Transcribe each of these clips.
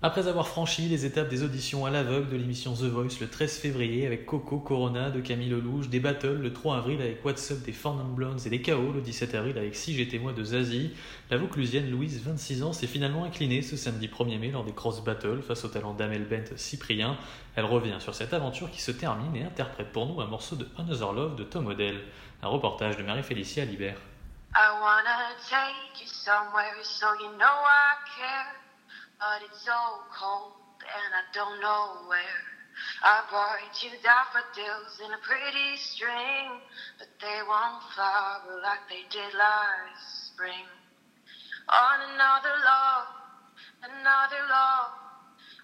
Après avoir franchi les étapes des auditions à l'aveugle de l'émission The Voice le 13 février avec Coco, Corona de Camille Lelouch, des battles le 3 avril avec What's Up des Four Blondes et des KO le 17 avril avec Si j'étais moi de Zazie, la Vauclusienne Louise, 26 ans, s'est finalement inclinée ce samedi 1er mai lors des cross battles face au talent d'Amel Bent Cyprien. Elle revient sur cette aventure qui se termine et interprète pour nous un morceau de Another Love de Tom Odell. Un reportage de Marie-Félicia Libert. I wanna take you somewhere so you know I care. But it's so cold and I don't know where. I bought you daffodils in a pretty string, but they won't flower like they did last spring. On another love, another love.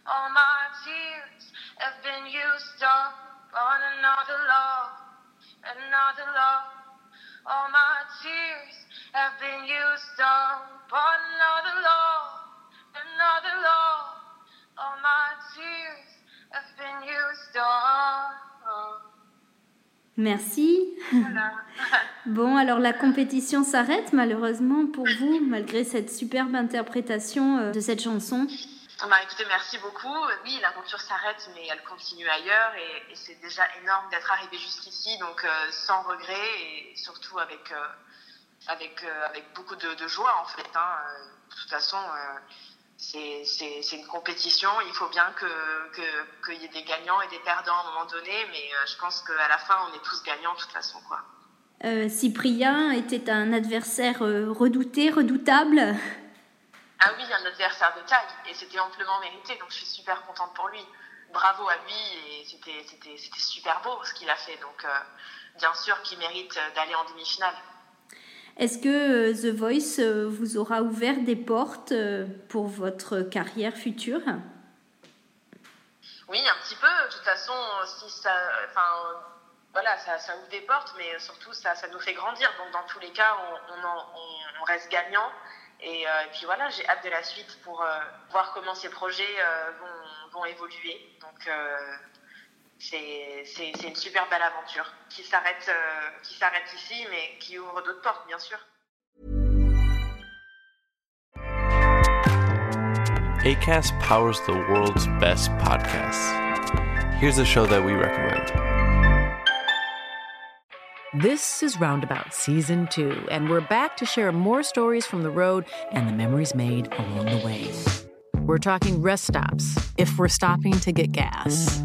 All my tears have been used up on another love, another love. All my tears have been used up on another love. Another love. All my tears have been used. Merci. Voilà. Bon, alors la compétition s'arrête malheureusement pour vous, malgré cette superbe interprétation euh, de cette chanson. Bah, écoutez, merci beaucoup. Oui, l'aventure s'arrête, mais elle continue ailleurs et, et c'est déjà énorme d'être arrivé jusqu'ici, donc euh, sans regret et surtout avec, euh, avec, euh, avec beaucoup de, de joie en fait. Hein. Euh, De toute façon, euh, c'est une compétition, il faut bien que- que- qu'il y ait des gagnants et des perdants à un moment donné, mais euh, je pense qu'à la fin, on est tous gagnants de toute façon. Quoi. Euh, Cyprien était un adversaire euh, redouté, redoutable. Ah oui, un adversaire de taille, et c'était amplement mérité, donc je suis super contente pour lui. Bravo à lui, et c'était- super beau ce qu'il a fait, donc euh, bien sûr qu'il mérite d'aller en demi-finale. Est-ce que euh, The Voice euh, vous aura ouvert des portes euh, pour votre carrière future? Oui, un petit peu, de toute façon, si ça, enfin, voilà, ça, ouvre des portes, mais surtout ça, ça nous fait grandir, donc dans tous les cas, on, reste gagnant. Et, puis voilà, j'ai hâte de la suite pour voir comment ces projets vont, vont évoluer. Donc c'est c'est- c'est une super belle aventure qui s'arrête euh, ici, mais qui ouvre d'autres portes, bien sûr. ACAST powers the world's best podcasts. Here's a show that we recommend. This is Roundabout Season 2, and we're back to share more stories from the road and the memories made along the way. We're talking rest stops, if we're stopping to get gas.